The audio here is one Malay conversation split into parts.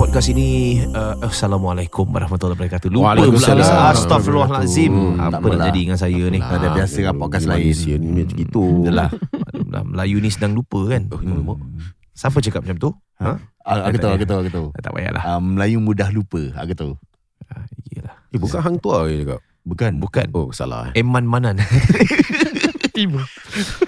podcast ini uh, Assalamualaikum warahmatullahi wabarakatuh. Lupa pula Astagfirullahalazim Hmm, Apa tak nak jadi dengan saya ni. Dah biasa kan podcast lain. Manusia ni macam gitu. Yalah. Maklumlah, Melayu ni sedang lupa kan? Hmm. Siapa cakap macam tu? Ha? Ah, Aku tahu, aku tahu, aku tahu. Tak payahlah. Ah, Melayu mudah lupa, aku tahu. Ah, Yelah Eh bukan hang tua je cakap? Bukan. Bukan. Oh salah eh. Eman Manan Tiba.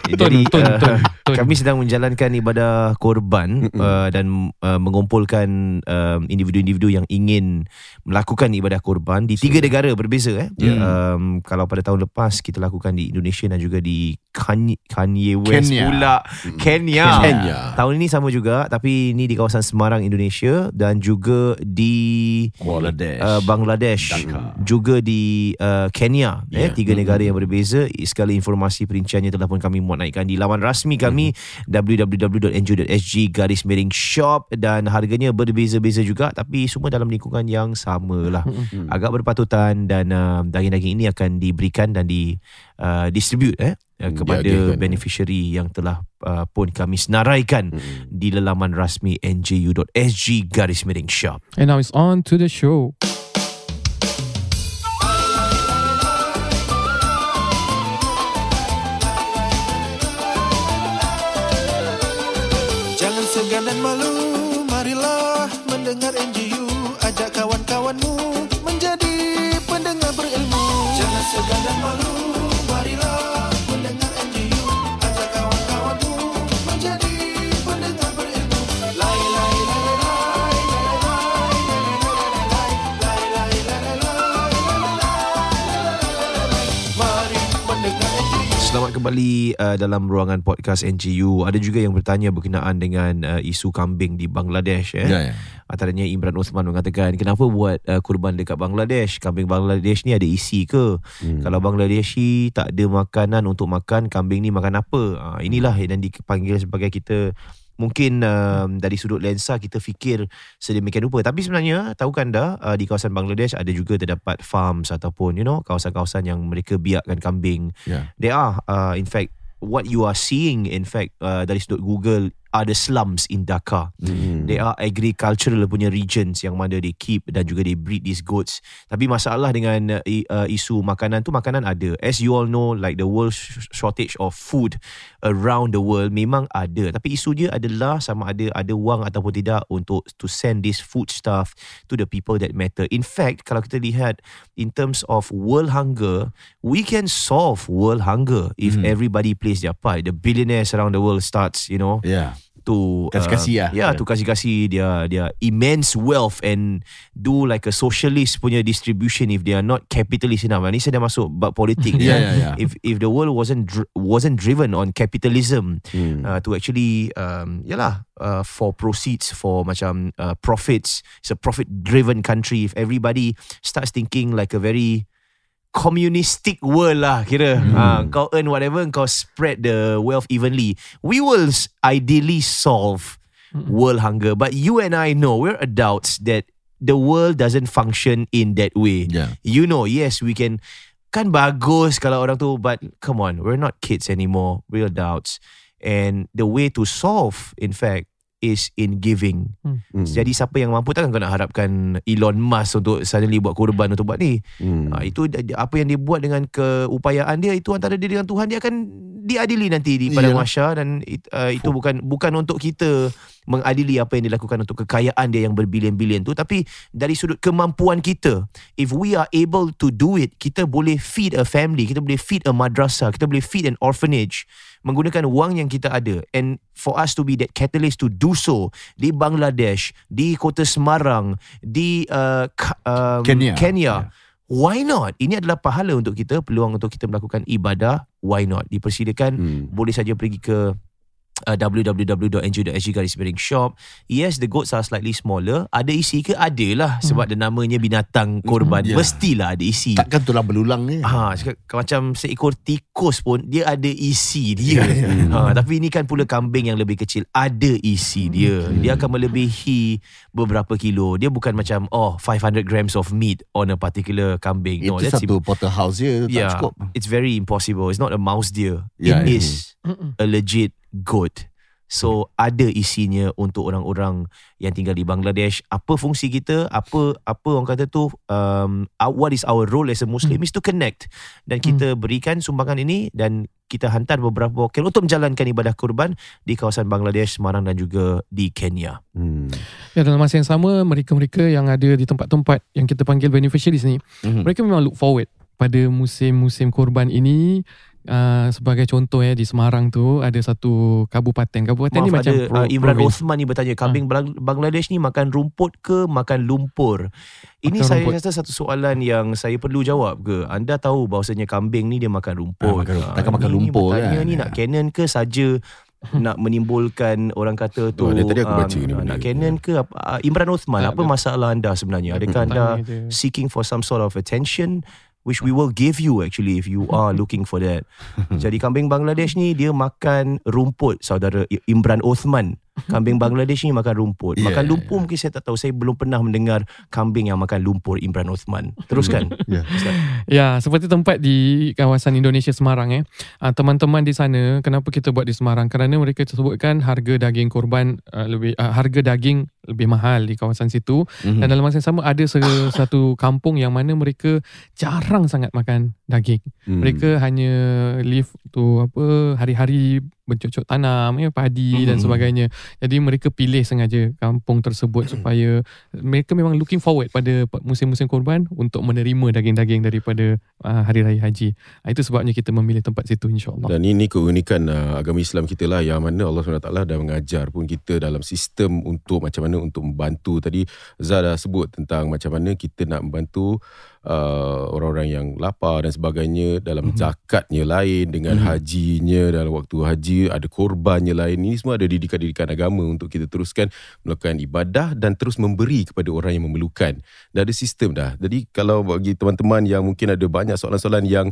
Eh, Tun, Jadi tun, uh, tun, tun. kami sedang menjalankan ibadah korban uh, dan uh, mengumpulkan uh, individu-individu yang ingin melakukan ibadah korban di tiga negara berbeza eh. Ya. Um, kalau pada tahun lepas kita lakukan di Indonesia dan juga di Kanye, Kanye West Kenya. pula Kenya. Kenya. Tahun ini sama juga tapi ini di kawasan Semarang Indonesia dan juga di Bangladesh uh, Bangladesh Dhaka. juga di uh, Kenya eh Yeah. tiga negara yang berbeza segala informasi perinciannya telah pun kami muat naikkan di laman rasmi kami www.nju.sg garis miring shop. Dan harganya berbeza-beza juga tapi semua dalam lingkungan yang sama lah agak berpatutan dan uh, daging-daging ini akan diberikan dan di uh, distribute eh uh, kepada diadakan. beneficiary yang telah uh, pun kami senaraikan di laman rasmi nju.sg garis miring shop. And now it's on to the show. heading. Kembali uh, dalam ruangan podcast NGU. Ada juga yang bertanya berkenaan dengan uh, isu kambing di Bangladesh. Eh? Ya, ya. Antaranya Imran Osman mengatakan, kenapa buat uh, kurban dekat Bangladesh? Kambing Bangladesh ni ada isi ke? Hmm. Kalau Bangladeshi tak ada makanan untuk makan, kambing ni makan apa? Uh, inilah yang dipanggil sebagai kita Mungkin um, dari sudut lensa kita fikir sedemikian rupa Tapi sebenarnya tahukah anda uh, di kawasan Bangladesh ada juga terdapat farms ataupun you know kawasan-kawasan yang mereka biarkan kambing Ya. They are uh, in fact what you are seeing in fact uh, dari sudut Google are the slums in Dhaka. Hmm. They are agricultural punya regions yang mana they keep dan juga they breed these goats. Tapi masalah dengan uh, isu makanan tu makanan ada. As you all know like the world sh- shortage of food around the world memang ada. Tapi isu dia adalah sama ada ada wang ataupun tidak untuk to send this food stuff to the people that matter. In fact kalau kita lihat in terms of world hunger, we can solve world hunger if everybody plays their part. The billionaires around the world starts, you know, Ya. To Kasih-kasih lah. yeah, to kasih-kasih dia dia immense wealth and do like a socialist punya distribution if they are not capitalist enough. Ni saya dah masuk bab politik ni. Ya, ya, ya. If if the world wasn't dr- wasn't driven on capitalism Hmm. uh, to actually um yalah uh, for proceeds for macam uh, profits it's a profit driven country if everybody starts thinking like a very communistic world lah kira. Hmm. uh, kau earn whatever kau spread the wealth evenly. We will ideally solve world hunger but you and I know we're adults that the world doesn't function in that way. Ya. you know yes we can kan bagus kalau orang tu but come on we're not kids anymore. We're adults. And the way to solve in fact is in giving Hmm. Hmm. jadi siapa yang mampu takkan kau nak harapkan Elon Musk untuk suddenly buat korban untuk buat ni Hmm. Ha, itu apa yang dia buat dengan keupayaan dia itu antara dia dengan Tuhan dia akan diadili nanti di pada Iyalah. mahsyar dan it, uh, itu bukan bukan untuk kita mengadili apa yang dilakukan untuk kekayaan dia yang berbilion-bilion tu tapi dari sudut kemampuan kita if we are able to do it kita boleh feed a family kita boleh feed a madrasah kita boleh feed an orphanage menggunakan wang yang kita ada and for us to be that catalyst to do so di Bangladesh di kota Semarang di uh, um, Kenya. Kenya Why not? Ini adalah pahala untuk kita, peluang untuk kita melakukan ibadah. Why not? Dipersilakan Hmm. boleh saja pergi ke uh, www.nju.sg garis miring shop. Yes, the goats are slightly smaller. Ada isi ke? Ada lah. Sebab dia namanya binatang korban. ya. Mestilah ada isi. Takkan tulang belulang ni. Ha, macam seekor tikus pun dia ada isi dia. Ha, tapi ini kan pula kambing yang lebih kecil ada isi dia. Dia akan melebihi beberapa kilo. Dia bukan macam oh 500 grams of meat on a particular kambing. No, Itu that's satu porterhouse je tak yeah, cukup. it's very impossible. It's not a mouse deer. Yeah, it yeah. is a legit goat. So ada isinya untuk orang-orang yang tinggal di Bangladesh. Apa fungsi kita? Apa apa orang kata tu um, what is our role as a Muslim Hmm. is to connect dan kita berikan sumbangan ini dan kita hantar beberapa wakil untuk menjalankan ibadah kurban di kawasan Bangladesh, Semarang dan juga di Kenya. Hmm. Ya dalam masa yang sama mereka-mereka yang ada di tempat-tempat yang kita panggil beneficiaries ni, Mhm. mereka memang look forward pada musim-musim korban ini. Uh, sebagai contoh ya di Semarang tu ada satu kabupaten. Kabupaten ni Maaf macam ada pro- uh, Imran province. Osman ni bertanya kambing Bang- Bangladesh ni makan rumput ke makan lumpur? Ini Makan saya rumput. rasa satu soalan yang saya perlu jawab ke? Anda tahu bahawasanya kambing ni dia makan rumput. Ah, makan rumput. Ah, Takkan makan ni- lumpur ni kan? ni nak canon ke saja nak menimbulkan orang kata tu ada tadi aku baca um, ni nak canon ke apa uh, Imran Osman Tak apa ada. masalah anda sebenarnya adakah anda seeking for some sort of attention which we will give you actually if you are looking for that. Jadi kambing Bangladesh ni dia makan rumput saudara Imran Osman. Kambing Bangladesh ni makan rumput. Yeah. Makan lumpur mungkin saya tak tahu. Saya belum pernah mendengar kambing yang makan lumpur Imran Osman. Teruskan. Ya. Ya, seperti tempat di kawasan Indonesia Semarang eh. Ah, teman-teman di sana, kenapa kita buat di Semarang? Kerana mereka sebutkan harga daging korban uh, lebih uh, harga daging lebih mahal di kawasan situ Mhm. dan dalam masa yang sama ada se- satu kampung yang mana mereka jarang sangat makan daging. Hmm. Mereka hanya live tu apa hari-hari bercocok tanam ya padi dan Mhm. sebagainya. Jadi mereka pilih sengaja kampung tersebut supaya mereka memang looking forward pada musim-musim korban untuk menerima daging-daging daripada uh, hari raya haji. Uh, itu sebabnya kita memilih tempat situ insya-Allah. Dan ini keunikan uh, agama Islam kita lah yang mana Allah SWT dah mengajar pun kita dalam sistem untuk macam mana untuk membantu. Tadi Zah dah sebut tentang macam mana kita nak membantu uh, orang-orang yang lapar dan sebagainya dalam Mhm. zakatnya lain dengan Mhm. hajinya dalam waktu haji ada korbannya lain. Ini semua ada didikan-didikan agama untuk kita teruskan melakukan ibadah dan terus memberi kepada orang yang memerlukan. Dah ada sistem dah. Jadi kalau bagi teman-teman yang mungkin ada banyak soalan-soalan yang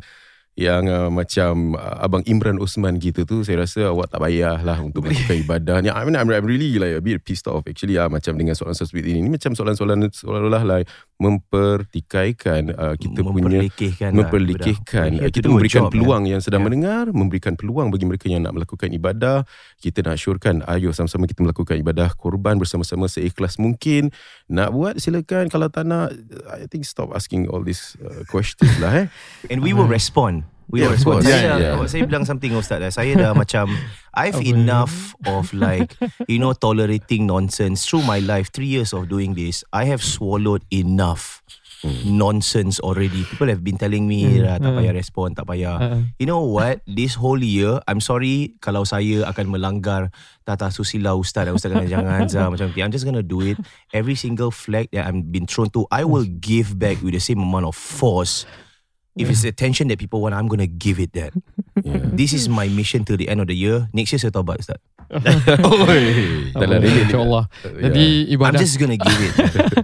yang uh, macam uh, abang Imran Osman gitu tu saya rasa awak tak payahlah untuk melakukan ibadah ni I mean I'm, I'm really like a bit pissed off actually ah macam dengan soalan seperti ini. Ni macam soalan-soalan seolah-olah like mempertikaikan uh, kita punya memperlekehkan lah, memperlekehkan We have to kita memberikan job, peluang yang sedang Yeah. mendengar memberikan peluang bagi mereka yang nak melakukan ibadah. Kita nak syorkan ayo sama-sama kita melakukan ibadah. Korban bersama-sama seikhlas mungkin. Nak buat silakan. Kalau tak nak I think stop asking all these uh, questions lah eh. And we will respond. We Yeah, of course. Saya, Yeah, yeah. awak saya bilang something Ustaz. eh. Saya dah macam I've enough of like you know tolerating nonsense through my life. Three years of doing this, I have swallowed enough nonsense already. People have been telling me Hmm, dah tak hmm. payah respond, tak payah. Uh, You know what? This whole year, I'm sorry kalau saya akan melanggar tata susila Ustaz dan Ustaz kena jangan Zah macam tu. I'm just gonna do it. Every single flag that I'm been thrown to, I will give back with the same amount of force. If it's attention that people want, I'm gonna give it that. yeah. This is my mission till the end of the year. Next year saya taubat Ustaz. Oi, dah lah, really, InsyaAllah. yeah. Jadi I'm ibadah just gonna give it.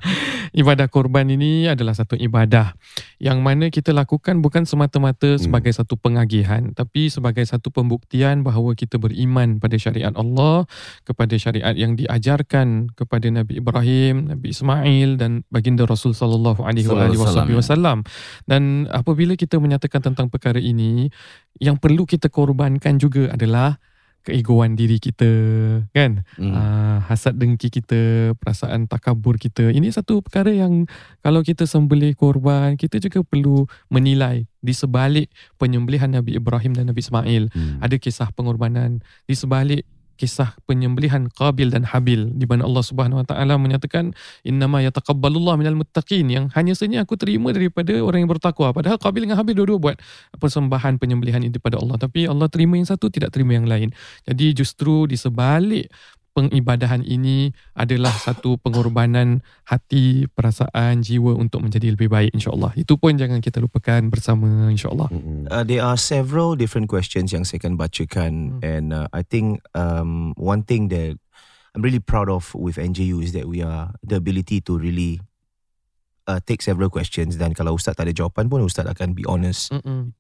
ibadah korban ini adalah satu ibadah yang mana kita lakukan bukan semata-mata Hmm. sebagai satu pengagihan tapi sebagai satu pembuktian bahawa kita beriman pada syariat Allah kepada syariat yang diajarkan kepada Nabi Ibrahim, Nabi Ismail dan baginda Rasul sallallahu alaihi wasallam. Dan apabila kita menyatakan tentang perkara ini yang perlu kita korbankan juga adalah keegoan diri kita kan Hmm. uh, hasad dengki kita, perasaan takabur kita. Ini satu perkara yang kalau kita sembelih korban, kita juga perlu menilai di sebalik penyembelihan Nabi Ibrahim dan Nabi Ismail. Hmm. Ada kisah pengorbanan di sebalik kisah penyembelihan Qabil dan Habil di mana Allah Subhanahu Wa Taala menyatakan innama yataqabbalullah minal muttaqin yang hanya saja aku terima daripada orang yang bertakwa. Padahal Qabil dengan Habil dua-dua buat persembahan penyembelihan itu pada Allah. Tapi Allah terima yang satu tidak terima yang lain. Jadi justru di sebalik pengibadahan ini adalah satu pengorbanan hati, perasaan, jiwa untuk menjadi lebih baik insya-Allah. Itu pun jangan kita lupakan bersama insya-Allah. Mm-mm. Uh, there are several different questions yang saya akan bacakan Hmm. and uh, I think um, one thing that I'm really proud of with NJU is that we are the ability to really uh, take several questions dan kalau Ustaz tak ada jawapan pun Ustaz akan be honest Mm-mm.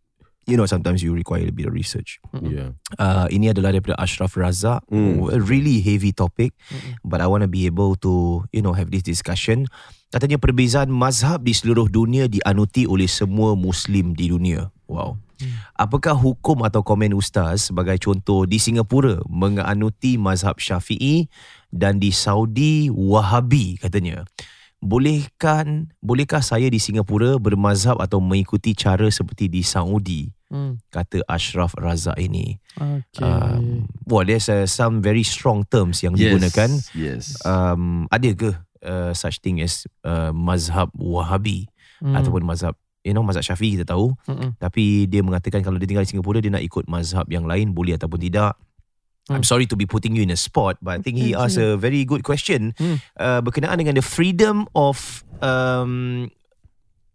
You know sometimes you require a bit of research. Yeah. Uh, ini adalah daripada Ashraf Razak. Mm. A really heavy topic, but I want to be able to you know have this discussion. Katanya perbezaan mazhab di seluruh dunia dianuti oleh semua Muslim di dunia. Wow. Apakah hukum atau komen ustaz sebagai contoh di Singapura menganuti mazhab Syafi'i dan di Saudi Wahabi katanya? Bolehkan bolehkah saya di Singapura bermazhab atau mengikuti cara seperti di Saudi? Hmm. Kata Ashraf Razak ini. Okay. Um, well, there's uh, some very strong terms yang digunakan. Yes. Um, ada ke uh, such thing as uh, mazhab Wahabi Hmm. ataupun mazhab you know mazhab Syafi'i kita tahu Mm-mm. tapi dia mengatakan kalau dia tinggal di Singapura dia nak ikut mazhab yang lain boleh ataupun tidak. I'm Hmm. sorry to be putting you in a spot but I think he asked a very good question Hmm. uh, berkenaan dengan the freedom of um,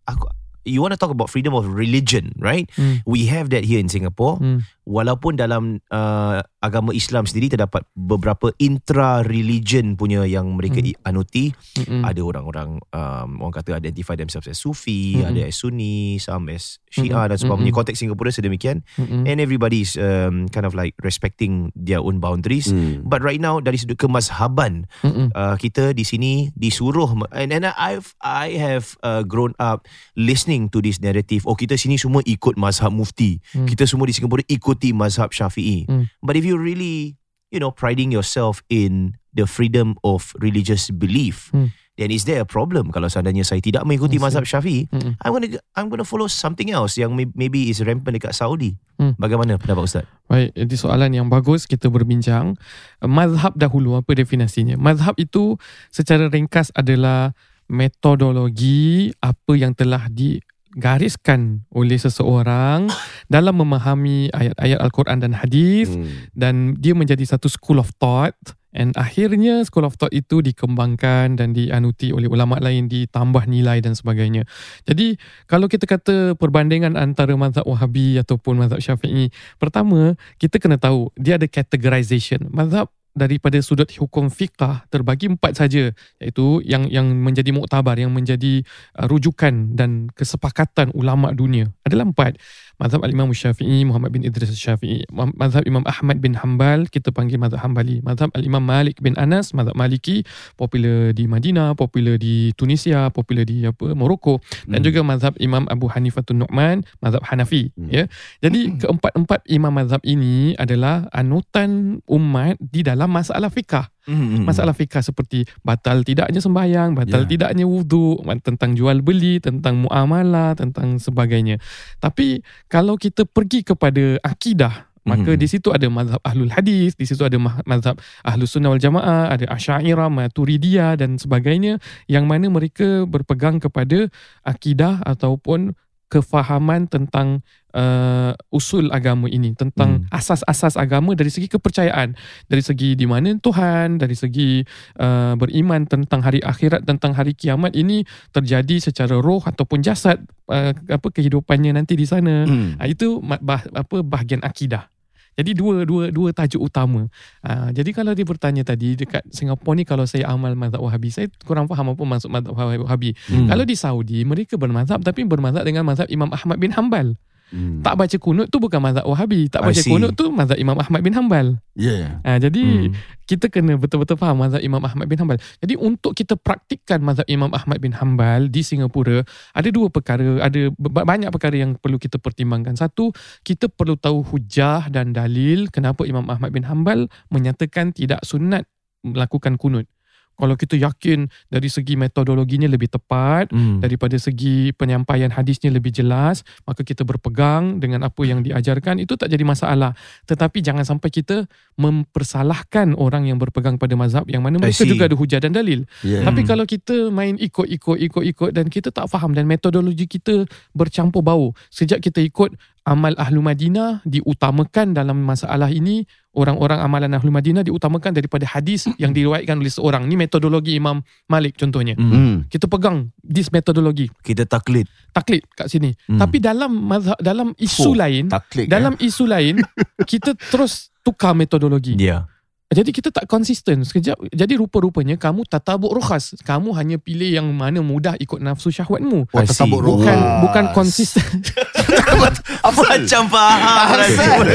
aku, you want to talk about freedom of religion right? Hmm. We have that here in Singapore Hmm. walaupun dalam uh, agama Islam sendiri terdapat beberapa intra religion punya yang mereka hmm. anuti Mm-mm. ada orang-orang um, orang kata identify themselves as Sufi Mm-mm. ada as Sunni some as Syiah Mm-mm. dan sebagainya Mm-mm. konteks Singapura sedemikian Mm-mm. and everybody is um, kind of like respecting their own boundaries Hmm. but right now dari sudut kemazhaban Mm-mm. uh, kita di sini disuruh and, and I've I have uh, grown up listening to this narrative oh kita sini semua ikut mazhab mufti Hmm. kita semua di Singapura ikuti mazhab Syafi'i Hmm. but if you really you know priding yourself in the freedom of religious belief Hmm. then is there a problem kalau seandainya saya tidak mengikuti mazhab Syafi'i Mm-mm. I'm gonna I'm gonna follow something else yang may- maybe is rampant dekat Saudi Hmm. bagaimana pendapat ustaz Baik, ini soalan yang bagus kita berbincang. Mazhab dahulu apa definisinya? Mazhab itu secara ringkas adalah metodologi apa yang telah digariskan oleh seseorang dalam memahami ayat-ayat Al-Quran dan hadis Hmm. dan dia menjadi satu school of thought and akhirnya school of thought itu dikembangkan dan dianuti oleh ulama lain ditambah nilai dan sebagainya. Jadi kalau kita kata perbandingan antara mazhab Wahabi ataupun mazhab Syafi'i, pertama kita kena tahu dia ada categorization. Mazhab daripada sudut hukum fiqah terbagi empat saja iaitu yang yang menjadi muktabar yang menjadi uh, rujukan dan kesepakatan ulama dunia. Adalah empat mazhab al-Imam Syafi'i Muhammad bin Idris Syafi'i mazhab Imam Ahmad bin Hanbal kita panggil mazhab Hanbali. Mazhab al-Imam Malik bin Anas mazhab Maliki popular di Madinah popular di Tunisia popular di apa Morocco. Dan Hmm. juga mazhab Imam Abu Hanifatul Nu'man mazhab Hanafi Hmm. ya. Jadi keempat-empat imam mazhab ini adalah anutan umat di dalam masalah fikah Hmm. masalah fikah seperti batal tidaknya sembahyang, batal Ya. tidaknya wudhu, tentang jual beli, tentang muamalah, tentang sebagainya. Tapi kalau kita pergi kepada akidah, maka Mhm. di situ ada mazhab ahlul hadis, di situ ada mazhab ahlus sunnah wal jamaah, ada asyairah, maturidiyah dan sebagainya yang mana mereka berpegang kepada akidah ataupun kefahaman tentang uh, usul agama ini tentang Hmm. asas-asas agama dari segi kepercayaan dari segi di mana Tuhan dari segi uh, beriman tentang hari akhirat tentang hari kiamat ini terjadi secara roh ataupun jasad uh, apa kehidupannya nanti di sana Hmm. Ha, itu bah, apa bahagian akidah. Jadi dua dua dua tajuk utama. Ha, jadi kalau dia bertanya tadi dekat Singapura ni kalau saya amal mazhab Wahabi, saya kurang faham apa maksud mazhab Wahabi. Hmm. Kalau di Saudi mereka bermazhab tapi bermazhab dengan mazhab Imam Ahmad bin Hanbal. Hmm. Tak baca kunut tu bukan mazhab Wahabi, tak baca kunut tu mazhab Imam Ahmad bin Hanbal. Yeah. Ha, jadi Hmm. kita kena betul-betul faham mazhab Imam Ahmad bin Hanbal. Jadi untuk kita praktikkan mazhab Imam Ahmad bin Hanbal di Singapura, ada dua perkara, ada ba- banyak perkara yang perlu kita pertimbangkan. Satu, kita perlu tahu hujah dan dalil kenapa Imam Ahmad bin Hanbal menyatakan tidak sunat melakukan kunut. Kalau kita yakin dari segi metodologinya lebih tepat, Hmm. daripada segi penyampaian hadisnya lebih jelas, maka kita berpegang dengan apa yang diajarkan, itu tak jadi masalah. Tetapi jangan sampai kita mempersalahkan orang yang berpegang pada mazhab yang mana mereka juga ada hujah dan dalil. Yeah. Tapi Hmm. kalau kita main ikut-ikut, ikut-ikut dan kita tak faham dan metodologi kita bercampur bau. Sejak kita ikut amal Ahlu Madinah diutamakan dalam masalah ini, orang-orang amalan Ahlu Madinah diutamakan daripada hadis yang diriwayatkan oleh seorang. Ni metodologi Imam Malik contohnya. Hmm. Kita pegang this metodologi Kita taklid. taklid kat sini. Hmm. Tapi dalam mazhab dalam isu Oh, lain, Tak klik. dalam isu lain kita terus tukar metodologi. Ya. Jadi kita tak konsisten sekejap. Jadi rupa-rupanya kamu tatabuk rohas. Kamu hanya pilih yang mana mudah ikut nafsu syahwatmu. Oh, see. tersabuk Bukan bukan konsisten. Apa? Macam faham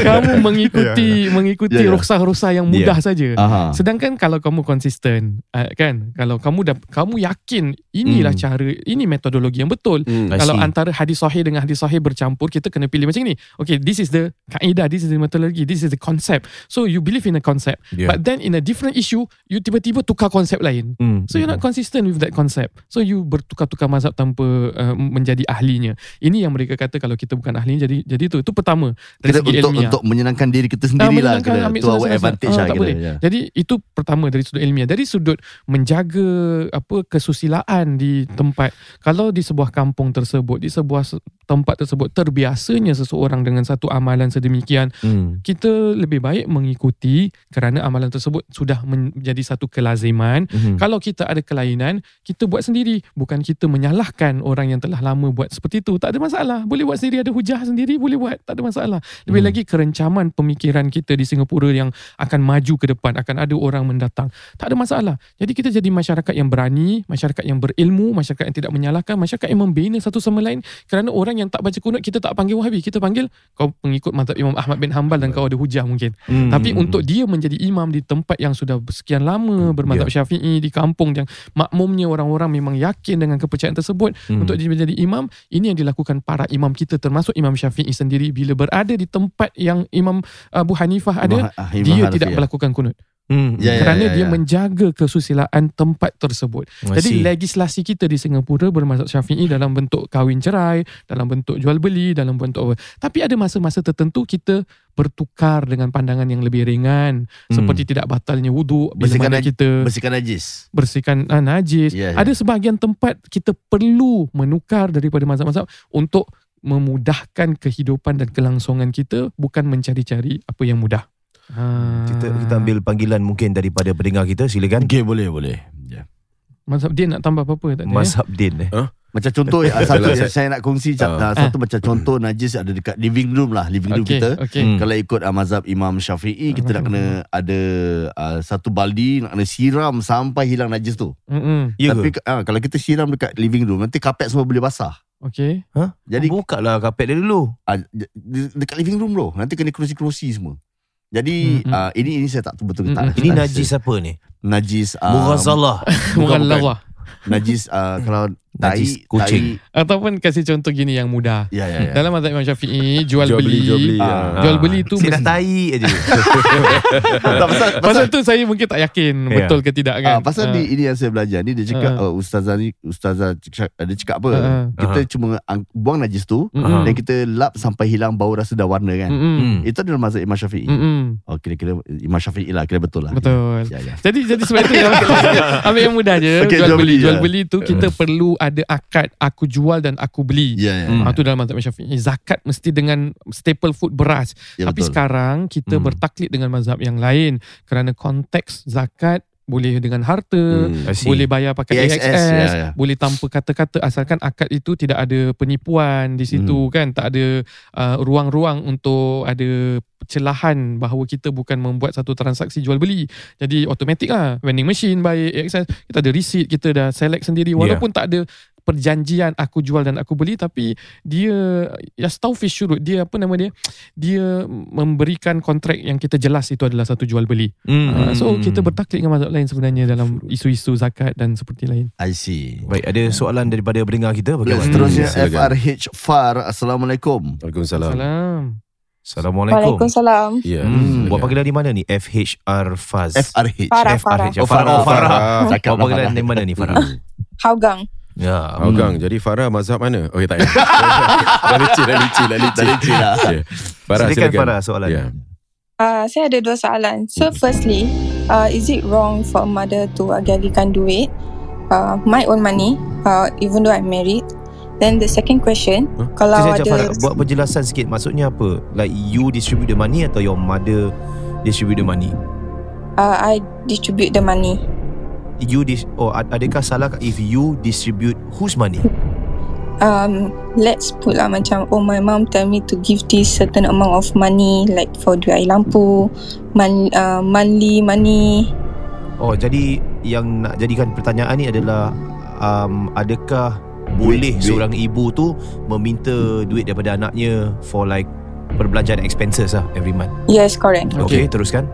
kamu mengikuti mengikuti Ya, ya. ruksah-ruksah yang mudah saja. Aha. Sedangkan kalau kamu konsisten, uh, kan? Kalau kamu dah kamu yakin inilah Hmm. cara, ini metodologi yang betul. I Kalau see. antara hadis sahih dengan hadis sahih bercampur, kita kena pilih macam ni. Okay, this is the kaedah, this is the methodology, this is the concept. So you believe in a concept. Yeah. But then in a different issue, you tiba-tiba tukar konsep lain. Hmm. So you're not consistent with that concept. So you bertukar-tukar mazhab tanpa uh, menjadi ahlinya. Ini yang mereka kata kalau kita bukan ahlinya jadi jadi itu itu pertama dari Kita segi untuk ilmiah. untuk menyenangkan diri kita Ah, sendirilah menyenangkan, kena. Tu our advantage Ah, lah tak kena. boleh. Ya. Jadi itu pertama dari sudut ilmiah. Dari sudut menjaga apa kesusilaan di tempat. Kalau di sebuah kampung tersebut, di sebuah se- tempat tersebut terbiasanya seseorang dengan satu amalan sedemikian, Hmm. kita lebih baik mengikuti kerana amalan tersebut sudah menjadi satu kelaziman. Hmm. Kalau kita ada kelainan, kita buat sendiri. Bukan kita menyalahkan orang yang telah lama buat seperti itu. Tak ada masalah. Boleh buat sendiri, ada hujah sendiri, boleh buat. Tak ada masalah. Lebih Hmm. lagi kerencaman pemikiran kita di Singapura yang akan maju ke depan, akan ada orang mendatang. Tak ada masalah. Jadi kita jadi masyarakat yang berani, masyarakat yang berilmu, masyarakat yang tidak menyalahkan, masyarakat yang membina satu sama lain. Kerana orang yang tak baca kunut, kita tak panggil wahabi. Kita panggil kau pengikut mazhab Imam Ahmad bin Hanbal dan kau ada hujah mungkin. Hmm. Tapi untuk dia menjadi imam di tempat yang sudah sekian lama bermadzhab Syafi'i di kampung yang makmumnya orang-orang memang yakin dengan kepercayaan tersebut Hmm. untuk menjadi imam ini yang dilakukan para imam kita termasuk Imam Syafi'i sendiri bila berada di tempat yang Imam Abu Hanifah ada Imam- ah, Imam dia tidak ya. melakukan kunut Hmm. Ya, ya, kerana ya, dia ya. menjaga kesusilaan tempat tersebut. I Jadi legislasi kita di Singapura bermazhab Syafi'i dalam bentuk kahwin cerai, dalam bentuk jual beli, dalam bentuk apa. Tapi ada masa-masa tertentu kita bertukar dengan pandangan yang lebih ringan Hmm. seperti tidak batalnya wuduk bila Bersihkan mana kita Bersihkan najis. bersihkan ah, najis. Ya, ya. Ada sebahagian tempat kita perlu menukar daripada mazhab-mazhab untuk memudahkan kehidupan dan kelangsungan kita bukan mencari-cari apa yang mudah. Ha. Kita kita ambil panggilan mungkin daripada pendengar kita silakan. Okey, boleh, boleh. Ya. Mazhab dia nak tambah apa-apa tak ada? Mazhab din eh. Macam contoh ah, satu Yalah, yang saya nak kongsi Ah. uh. satu macam contoh najis ada dekat living room lah living room Okey, kita okey. Hmm. kalau ikut uh, mazhab Imam Syafi'i kita nak kena ada uh, satu baldi nak kena siram sampai hilang najis tu Mm-mm. Ya tapi uh, kalau kita siram dekat living room nanti kapet semua boleh basah Okey. jadi buka lah kapet dia dulu. uh, dekat living room tu nanti kena kerusi-kerusi semua jadi Mm-mm. uh, ini ini saya tak betul ke tak Mm-mm. Ini najis apa ni? najis uh, Mughazalah. Bukan najis uh, kalau tai Najis kucing. tai, Ataupun kasih contoh gini yang mudah. ya ya ya Dalam mazhab Imam Syafi'i jual, Jual beli, beli, jual beli. Ah. ah. jual beli tu nak tai tak, pasal, pasal, Pasal tu saya mungkin tak yakin Ya. betul ke tidak Ah, kan. pasal Ah. ni ini yang saya belajar ni dia cakap Ah. uh, ustazah ni ustazah dia cakap apa Ah. kita cuma ang- buang najis tu Mm-mm. dan kita lap sampai hilang bau rasa dan warna kan Mm-mm. Hmm. itu adalah mazhab Imam Syafi'i Mm-mm. oh kira-kira Imam Syafi'i lah kira betul lah Betul. ya ya Jadi jadi sebab itu yang ambil yang mudah je Okey, jual, jual beli beli, jual ya. beli tu kita perlu ada akad aku jual dan aku beli. ya ya, Hmm. Ha, tu dalam mazhab Syafi'i. Zakat mesti dengan staple food beras. ya Tapi betul. sekarang kita Hmm. bertaklid dengan mazhab yang lain kerana konteks zakat boleh dengan harta, Hmm. Boleh bayar pakai AXS, AXS, ya, ya. boleh tanpa kata-kata asalkan akad itu tidak ada penipuan di situ kan, tak ada uh, ruang-ruang untuk ada celahan bahawa kita bukan membuat satu transaksi jual beli. Jadi automatik lah vending machine baik AXS, kita ada receipt, kita dah select sendiri walaupun tak ada perjanjian aku jual dan aku beli tapi dia yastaufi syurut dia apa nama dia dia memberikan kontrak yang kita jelas itu adalah satu jual beli Hmm. Uh, so kita bertaklid dengan mazhab lain sebenarnya dalam isu-isu zakat dan seperti lain. I see Baik, ada soalan daripada pendengar kita bagaimana? seterusnya Hmm. FRH Far Assalamualaikum Waalaikumsalam. Salam. Assalamualaikum. Waalaikumsalam. Ya. Hmm, buat silakan. panggilan di mana ni? FHR Faz. FRH Farah, FRH. Farah. Oh, Farah. Oh, Farah. Cakap Buat panggilan Farah. dari mana ni Farah? Hougang. Ya. Hougang. Jadi Farah mazhab mana? Oh, tak. dah leceh, dah leceh, dah leceh. Dah leceh lah. Ya. Farah, Silakan silakan. Farah soalan. Ya. Uh, saya ada dua soalan. So firstly, uh, is it wrong for a mother to agih-agihkan duit, uh, my own money, uh, even though I'm married? Then the second question, Huh? kalau Sekejap, ada Farah, buat penjelasan sikit. Maksudnya apa? Like you distribute the money atau your mother distribute the money? uh, I distribute the money, You dis oh ad- adakah salah if you distribute whose money? um, let's put lah macam oh my mom tell me to give this certain amount of money like for duit air lampu, mon, uh, monthly money. Oh, jadi yang nak jadikan pertanyaan ni adalah um, adakah boleh duit. seorang ibu tu meminta duit daripada anaknya for like perbelanjaan expenses lah every month. Yes, correct. Okay, okay teruskan.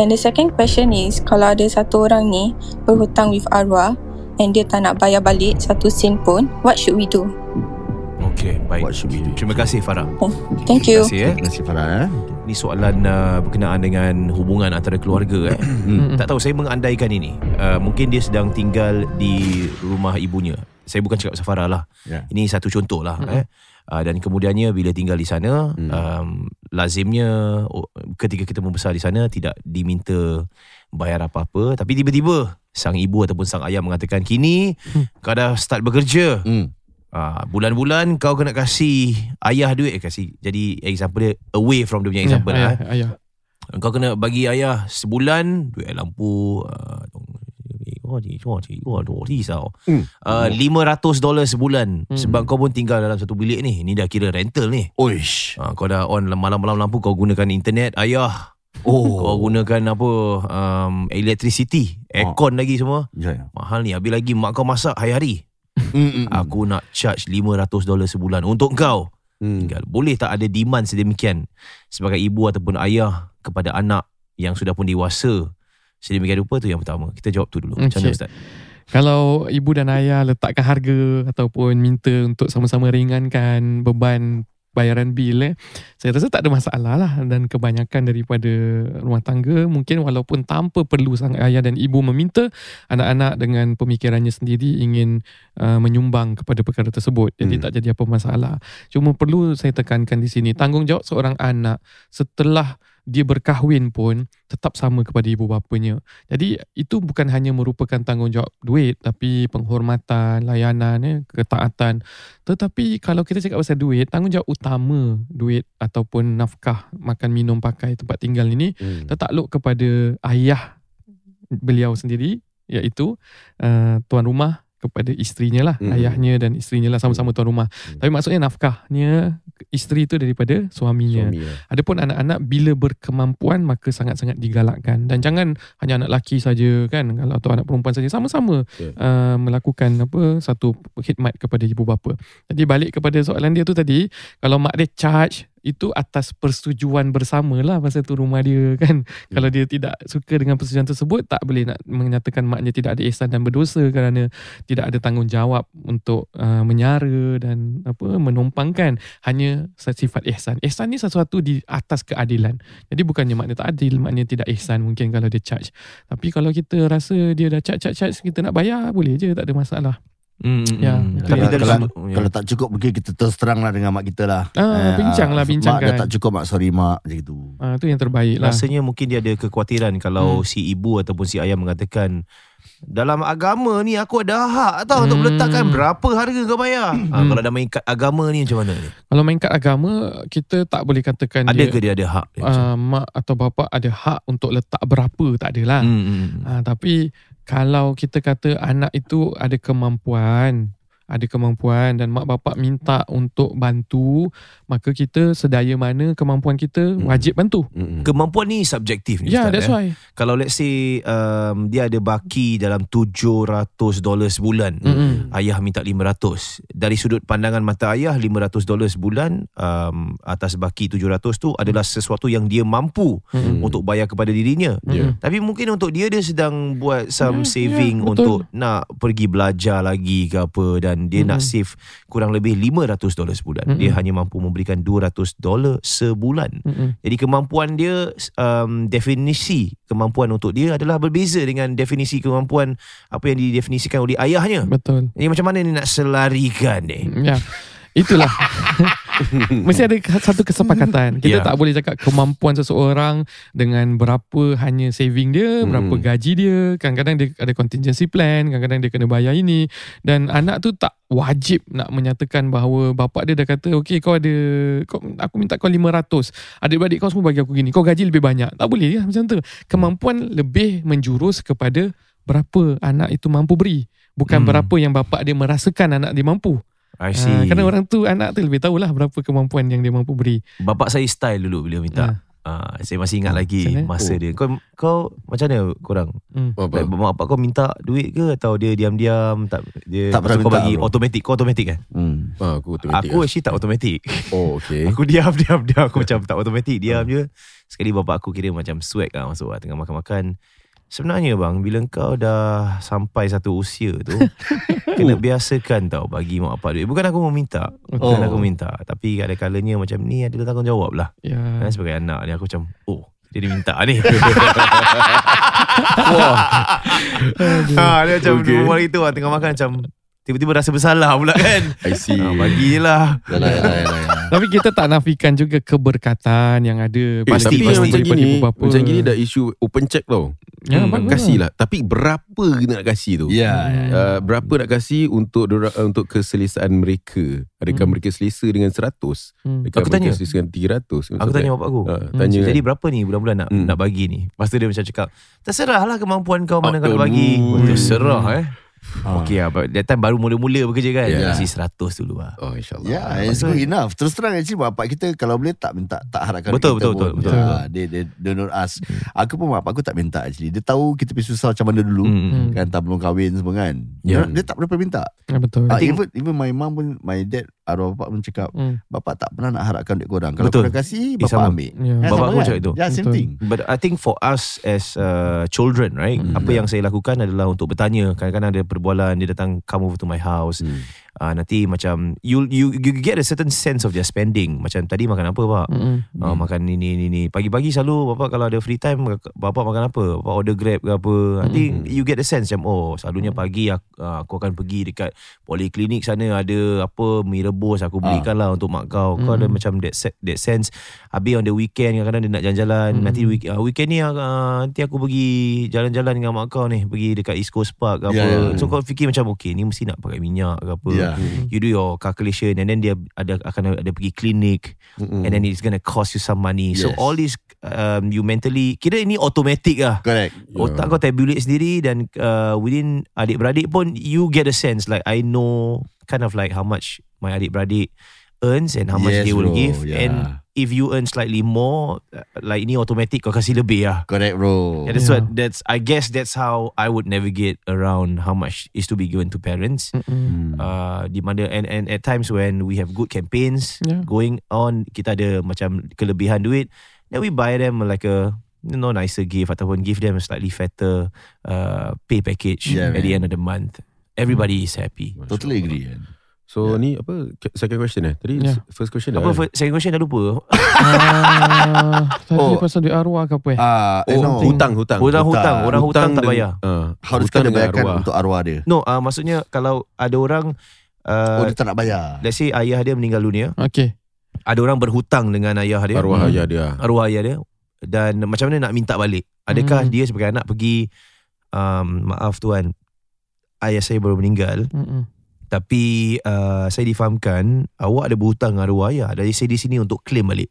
And the second question is kalau ada satu orang ni berhutang with arwah and dia tak nak bayar balik satu sen pun, what should we do? Okay, baik. What should we do? Terima kasih Farah. Thank you. Terima kasih eh. Terima kasih Farah eh. Ni soalan uh, berkenaan dengan hubungan antara keluarga eh. Mm-mm. tak tahu saya mengandaikan ini. Uh, mungkin dia sedang tinggal di rumah ibunya. Saya bukan cakap pasal Farah lah. Ya. Ini satu contoh lah eh. Uh, dan kemudiannya bila tinggal di sana Hmm. um, lazimnya ketika kita membesar di sana tidak diminta bayar apa-apa tapi tiba-tiba sang ibu ataupun sang ayah mengatakan kini kau dah start bekerja Hmm. Ah, bulan-bulan kau kena kasih ayah duit kasih. Jadi example dia away from dia punya example ayah, lah. eh. ayah. Kau kena bagi ayah sebulan duit air lampu uh, Oh, ni, oh, ni, oh, oh, risau. Hmm. Uh, 500 dolar sebulan Hmm. sebab kau pun tinggal dalam satu bilik ni. Ni dah kira rental ni. Oish. Uh, kau dah on malam-malam lampu kau gunakan internet ayah. Oh. Kau gunakan apa um, electricity, aircon lagi semua. Ya, ya. Mahal ni. Habis lagi mak kau masak hari-hari. Hmm, hmm, hmm. Aku nak charge 500 dolar sebulan untuk kau. Hmm. tinggal. Boleh tak ada demand sedemikian sebagai ibu ataupun ayah kepada anak yang sudah pun dewasa sedemikian rupa tu yang pertama. Kita jawab tu dulu. Macam mana. Ustaz? Kalau ibu dan ayah letakkan harga ataupun minta untuk sama-sama ringankan beban bayaran bil eh, saya rasa tak ada masalah lah dan kebanyakan daripada rumah tangga mungkin walaupun tanpa perlu sang ayah dan ibu meminta anak-anak dengan pemikirannya sendiri ingin uh, menyumbang kepada perkara tersebut jadi Hmm. tak jadi apa masalah cuma perlu saya tekankan di sini tanggungjawab seorang anak setelah dia berkahwin pun tetap sama kepada ibu bapanya jadi itu bukan hanya merupakan tanggungjawab duit tapi penghormatan, layanan, ya, ketaatan. Tetapi kalau kita cakap pasal duit, tanggungjawab utama duit ataupun nafkah, makan, minum, pakai, tempat tinggal ini Hmm. tertakluk kepada ayah beliau sendiri iaitu uh, tuan rumah kepada isterinya lah, Hmm. ayahnya dan isterinya lah sama-sama tuan rumah. Hmm. Tapi maksudnya nafkahnya isteri itu daripada suaminya. Suami lah. Adapun anak-anak bila berkemampuan maka sangat-sangat digalakkan dan jangan hanya anak lelaki saja kan kalau atau anak perempuan saja sama-sama Betul. uh, melakukan apa satu khidmat kepada ibu bapa. Jadi balik kepada soalan dia tu tadi kalau mak dia charge itu atas persetujuan bersama lah pasal tu rumah dia kan. Kalau dia tidak suka dengan persetujuan tersebut tak boleh nak menyatakan maknya tidak ada ihsan dan berdosa kerana tidak ada tanggungjawab untuk uh, menyara dan apa menumpangkan hanya sifat ihsan. Ihsan ni sesuatu di atas keadilan. Jadi bukannya maknanya tak adil, maknanya tidak ihsan mungkin kalau dia charge. Tapi kalau kita rasa dia dah charge charge charge kita nak bayar boleh je tak ada masalah. Hmm, Ya, hmm. itu Tapi dari kalau- ya. Kalau tak cukup mungkin kita terus terang lah dengan mak kita lah. Ah, bincang lah, Mak bincangkan. dah tak cukup mak sorry mak macam gitu. Ah tu yang terbaik lah. Rasanya mungkin dia ada kekhawatiran kalau Hmm. si ibu ataupun si ayah mengatakan dalam agama ni aku ada hak tau untuk Hmm. meletakkan berapa harga kau bayar. Ha, Hmm. kalau dah main kad agama ni macam mana ni? Kalau main kad agama kita tak boleh katakan Ada dia ke dia ada hak? dia uh, mak atau bapa ada hak untuk letak berapa tak ada lah. Hmm. Ah, tapi kalau kita kata anak itu ada kemampuan, ada kemampuan dan mak bapak minta untuk bantu, maka kita sedaya mana kemampuan kita wajib bantu. Mm-mm. Kemampuan ni subjektif ni Ya, Ustaz, that's eh? why. Kalau let's say um, dia ada baki dalam 700 dolar sebulan. Mm-mm. Ayah minta 500. Dari sudut pandangan mata ayah 500 dolar sebulan um, atas baki 700 tu adalah sesuatu yang dia mampu Mm-mm. untuk bayar kepada dirinya. Mm-mm. Tapi mungkin untuk dia dia sedang buat some Ya, saving betul. untuk nak pergi belajar lagi ke apa dan dia nak Mm-mm. save kurang lebih 500 dolar sebulan. Mm-mm. Dia hanya mampu memberikan 200 dolar sebulan. Mm-mm. Jadi kemampuan dia um, definisi kemampuan untuk dia adalah berbeza dengan definisi kemampuan apa yang didefinisikan oleh ayahnya. Betul. Ini macam mana ni nak selarikan ni? Ya. Itulah. Mesti ada satu kesepakatan. Kita Ya. tak boleh cakap kemampuan seseorang dengan berapa hanya saving dia, berapa Hmm. gaji dia. Kadang-kadang dia ada contingency plan, kadang-kadang dia kena bayar ini. Dan anak tu tak wajib nak menyatakan bahawa bapak dia dah kata, okay kau ada, kau, aku minta kau 500. Adik-beradik kau semua bagi aku gini. Kau gaji lebih banyak. Tak boleh ya macam tu. Kemampuan lebih menjurus kepada berapa anak itu mampu beri. Bukan Hmm. berapa yang bapak dia merasakan anak dia mampu. I Ah, see. kerana orang tu anak tu lebih tahulah berapa kemampuan yang dia mampu beri. Bapak saya style dulu bila minta. Ah, saya masih ingat lagi Macam mana? masa Oh. dia. Kau kau macam mana korang? Hmm. Apa? Like, mak bapak kau minta duit ke atau dia diam-diam tak dia Tak pernah kau minta, bagi bro. automatic kau automatic kan? Hmm. Ah, aku automatic. Aku lah. actually tak automatic. Oh, okay. Aku diam diam diam aku macam tak automatic diam je. Sekali bapak aku kira macam swag lah masuk lah tengah makan-makan. Sebenarnya bang bila kau dah sampai satu usia tu kena biasakan tau bagi mak bapak duit. Bukan aku meminta. Bukan Oh. aku minta tapi ada kalanya macam ni adalah tanggungjawab lah. Ya. Kan sebagai anak ni aku macam oh dia dia minta ni. Wah. ha, dia macam Okay. okay. berbual itu lah, tengah makan macam tiba-tiba rasa bersalah pula kan. I see. ha, bagi je lah. Yalah, yalah, yalah, yalah. Tapi kita tak nafikan juga keberkatan yang ada. Eh, Pasti, tapi pasti. macam gini, bapa. macam gini dah isu open check tau. Ya, Hmm, bagus Kasih lah. Tapi berapa nak kasih tu? Ya, Hmm. Uh, berapa nak kasih untuk dora- uh, untuk keselesaan mereka? Adakah Hmm. mereka selesa dengan 100? Hmm. Adakah Aku mereka tanya. selesa dengan 300? Aku tanya bapak aku. Uh, tanya Jadi kan? berapa ni bulan-bulan nak Hmm. nak bagi ni? Lepas tu dia macam cakap, terserah lah kemampuan kau mana Oh, kau nak bagi. terserah eh. Ah. Okey lah, but that time baru mula-mula bekerja kan. Ya. Kasih 100 dulu lah. Oh insyaAllah. Ya, yeah, it's good enough. Terus terang actually bapak kita kalau boleh tak minta tak harapkan Betul, kita betul, pun. betul, betul. Ya, dia dia dia don't ask. Aku pun bapak aku tak minta actually. Dia tahu kita pergi susah macam mana dulu. Hmm. Hmm. Kan tak belum kahwin semua kan. Ya. Dia, dia tak pernah minta. Ya, betul. Think- even even my mum pun my dad arwah bapak pun cakap Hmm. bapak tak pernah nak harapkan duit korang. Kalau Betul. korang kasih Eh, bapak sama. ambil. Ya. Kan, Bapak aku kan? cakap itu. Ya, same Betul. thing. But I think for us as uh, children, right? Hmm. Apa yang saya lakukan adalah untuk bertanya. Kadang-kadang ada perbualan dia datang come over to my house. Hmm. Uh, nanti macam you, you you get a certain sense of their spending. Macam tadi makan apa pak? Hmm. Uh, makan ni ni ni. Pagi-pagi selalu bapak kalau ada free time bapak makan apa? Bapak order Grab ke apa. Nanti Hmm. you get the sense macam oh selalunya pagi aku, uh, aku akan pergi dekat poliklinik sana ada apa mi rebus aku belikan lah untuk mak kau. Kau ada Hmm. macam that, that sense. Habis on the weekend kadang-kadang dia nak jalan-jalan. Hmm. Nanti week, uh, weekend ni uh, nanti aku pergi jalan-jalan dengan mak kau ni. Pergi dekat East Coast Park ke apa. Yeah. So kau fikir macam okay ni mesti nak pakai minyak ke apa. Ya. You do your calculation and then dia ada akan ada pergi klinik Mm-mm. and then it's gonna cost you some money. So Yes. all this um, you mentally kira ini automatic lah. Correct. Yeah. Otak kau tabulate sendiri dan uh, within adik-beradik pun you get a sense like I know kind of like how much my adik-beradik earns and how much Yes, they will bro. give Yeah. and if you earn slightly more uh, like ini automatic kau kasih lebih lah. Correct bro. Yeah, that's Yeah. what that's I guess that's how I would navigate around how much is to be given to parents. Hmm. Hmm. Uh, di mana and, and at times when we have good campaigns Yeah. going on kita ada macam kelebihan duit then we buy them like a you know nicer gift ataupun give them a slightly fatter uh, pay package Yeah, at the man. end of the month everybody is happy Totally agree. kan. So ni apa second question eh? Tadi Yeah. first question apa dah. first, second question dah lupa Ah, tadi Oh. pasal duit arwah ke apa eh? Ah, eh, Oh, no. hutang, hutang. hutang-hutang orang hutang, tak dengan- bayar ah, Harus hutang kena bayarkan arwah. untuk arwah dia. no uh, maksudnya kalau ada orang Oh, uh, dia tak nak bayar. let's say ayah dia meninggal dunia Okay. ada orang berhutang dengan ayah dia Arwah Hmm. ayah dia. arwah ayah dia dan macam mana nak minta balik adakah Hmm. dia sebagai anak pergi um, maaf tuan ayah saya baru meninggal Mm-mm. Tapi uh, saya difahamkan awak ada berhutang dengan arwah ayah dari saya di sini untuk claim balik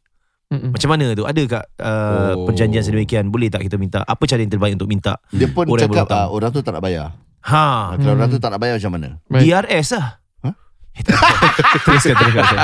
Mm-mm. macam mana tu ada tak uh, Oh. perjanjian sedemikian boleh tak kita minta apa cara yang terbaik untuk minta Dia pun Orang cakap berhutang. ah, orang tu tak nak bayar. ha Kalau Hmm. orang tu tak nak bayar macam mana? Baik. DRS lah Hah? teruskan teruskan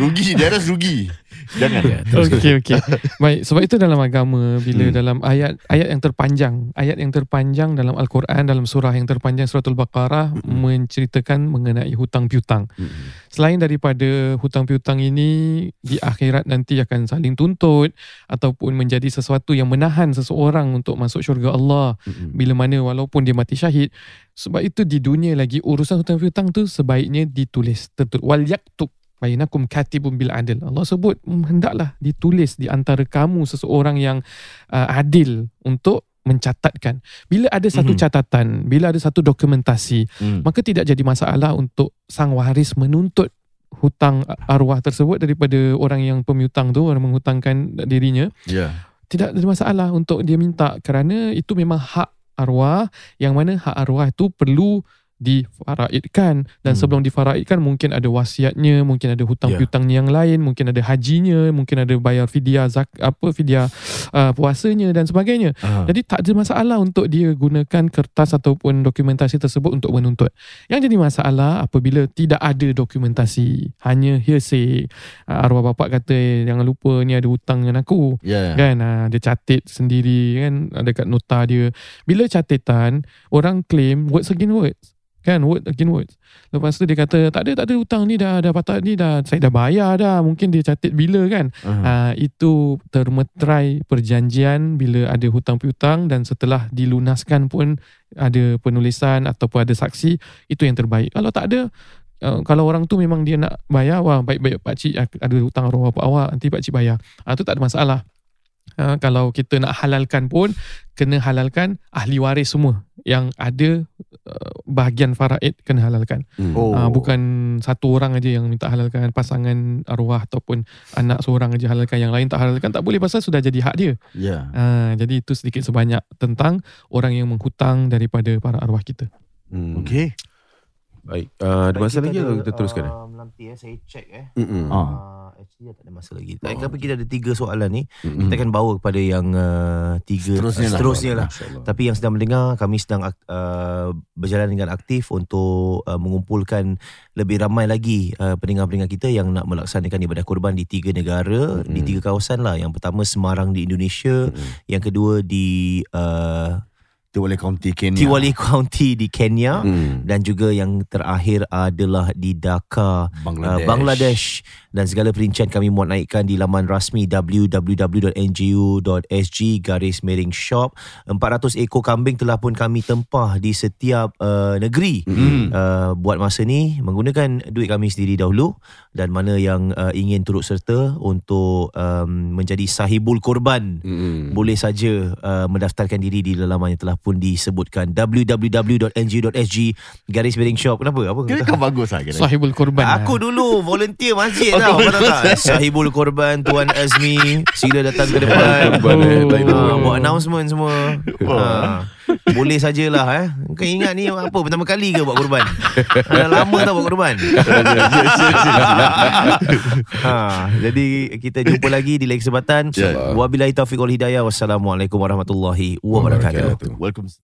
Rugi, harus rugi. Jangan. Ya. Okey okey. Baik, sebab itu dalam agama bila Hmm. dalam ayat ayat yang terpanjang, ayat yang terpanjang dalam Al-Quran dalam surah yang terpanjang surah Al-Baqarah Hmm. menceritakan mengenai hutang piutang. Mm-mm. Selain daripada hutang piutang ini di akhirat nanti akan saling tuntut ataupun menjadi sesuatu yang menahan seseorang untuk masuk syurga Allah Mm-mm. bila mana walaupun dia mati syahid sebab itu di dunia lagi urusan hutang piutang tu sebaiknya ditulis tertulis wal yaktub bainakum katibun bil adil Allah sebut "Hmm, hendaklah ditulis di antara kamu seseorang yang uh, adil untuk mencatatkan bila ada satu Mhm. catatan bila ada satu dokumentasi Hmm. maka tidak jadi masalah untuk sang waris menuntut hutang arwah tersebut daripada orang yang pemiutang tu orang menghutangkan dirinya Ya. tidak ada masalah untuk dia minta kerana itu memang hak arwah yang mana hak arwah itu perlu difaraidkan dan Hmm. sebelum difaraidkan mungkin ada wasiatnya mungkin ada hutang Ya. piutangnya yang lain mungkin ada hajinya mungkin ada bayar fidyah zak apa fidyah uh, puasanya dan sebagainya Ah. jadi tak ada masalah untuk dia gunakan kertas ataupun dokumentasi tersebut untuk menuntut. Yang jadi masalah apabila tidak ada dokumentasi, hanya hearsay. Uh, arwah bapak kata "Eh, jangan lupa ni ada hutang dengan aku. Ya. Kan uh, dia catat sendiri kan ada kat nota dia. Bila catatan orang claim words against words. Kan word against words. Lepas tu dia kata tak ada tak ada hutang ni dah dah patut ni dah saya dah bayar dah. Mungkin dia catat bila kan. Ah. Uh, itu termeterai perjanjian bila ada hutang piutang dan setelah dilunaskan pun ada penulisan ataupun ada saksi itu yang terbaik. Kalau tak ada uh, kalau orang tu memang dia nak bayar wah baik-baik pak cik ada hutang arwah bapak awak nanti pak cik bayar. Ah tu tak ada masalah. Uh, kalau kita nak halalkan pun kena halalkan ahli waris semua yang ada uh, bahagian faraid kena halalkan. Hmm. Oh. Ah, bukan satu orang aja yang minta halalkan pasangan arwah ataupun anak seorang aja halalkan yang lain tak halalkan tak boleh pasal sudah jadi hak dia. Ya. Ah, jadi itu sedikit sebanyak tentang orang yang menghutang daripada para arwah kita. Hmm. Okey. Baik. Uh, ada masa lagi atau kita teruskan? eh? Uh, nanti eh, saya check eh. Mm-mm. Ah. Uh, actually tak ada masa lagi. Tak, kenapa kita ada tiga soalan ni? Mm-mm. Kita akan bawa kepada yang uh, tiga Seterusnya lah. seterusnya lah. InsyaAllah. Tapi yang sedang mendengar kami sedang uh, berjalan dengan aktif untuk uh, mengumpulkan lebih ramai lagi uh, pendengar-pendengar kita yang nak melaksanakan ibadah kurban di tiga negara, Mm-mm. di tiga kawasan lah. Yang pertama Semarang di Indonesia, Mm-mm. yang kedua di uh, Tiwali County Kenya. Tiwali County di Kenya Mm. dan juga yang terakhir adalah di Dhaka Bangladesh. uh, Bangladesh dan segala perincian kami muat naikkan di laman rasmi www.ngu.sg garis miring shop 400 ekor kambing telah pun kami tempah di setiap uh, negeri Hmm. uh, buat masa ni menggunakan duit kami sendiri dahulu dan mana yang uh, ingin turut serta untuk um, menjadi sahibul korban Mm-mm. boleh saja uh, mendaftarkan diri di laman yang telah pun disebutkan. Www.ng.sg garis miring shop. Kenapa? Apa Kira kau bagus lah kira. Sahibul korban. Aku dulu volunteer masjid Oh, tau kau tak? Sahibul Korban Tuan Azmi Sila datang ke depan. Korban, eh, ha, tahu. Buat announcement semua. Ha, Boleh sajalah eh. Kau ingat ni apa Pertama kali ke buat korban Dah lama tau buat korban ha, Jadi kita jumpa lagi Di lain kesempatan Ya. Wabillahi taufiq wal hidayah Wassalamualaikum warahmatullahi Wabarakatuh. Welcome.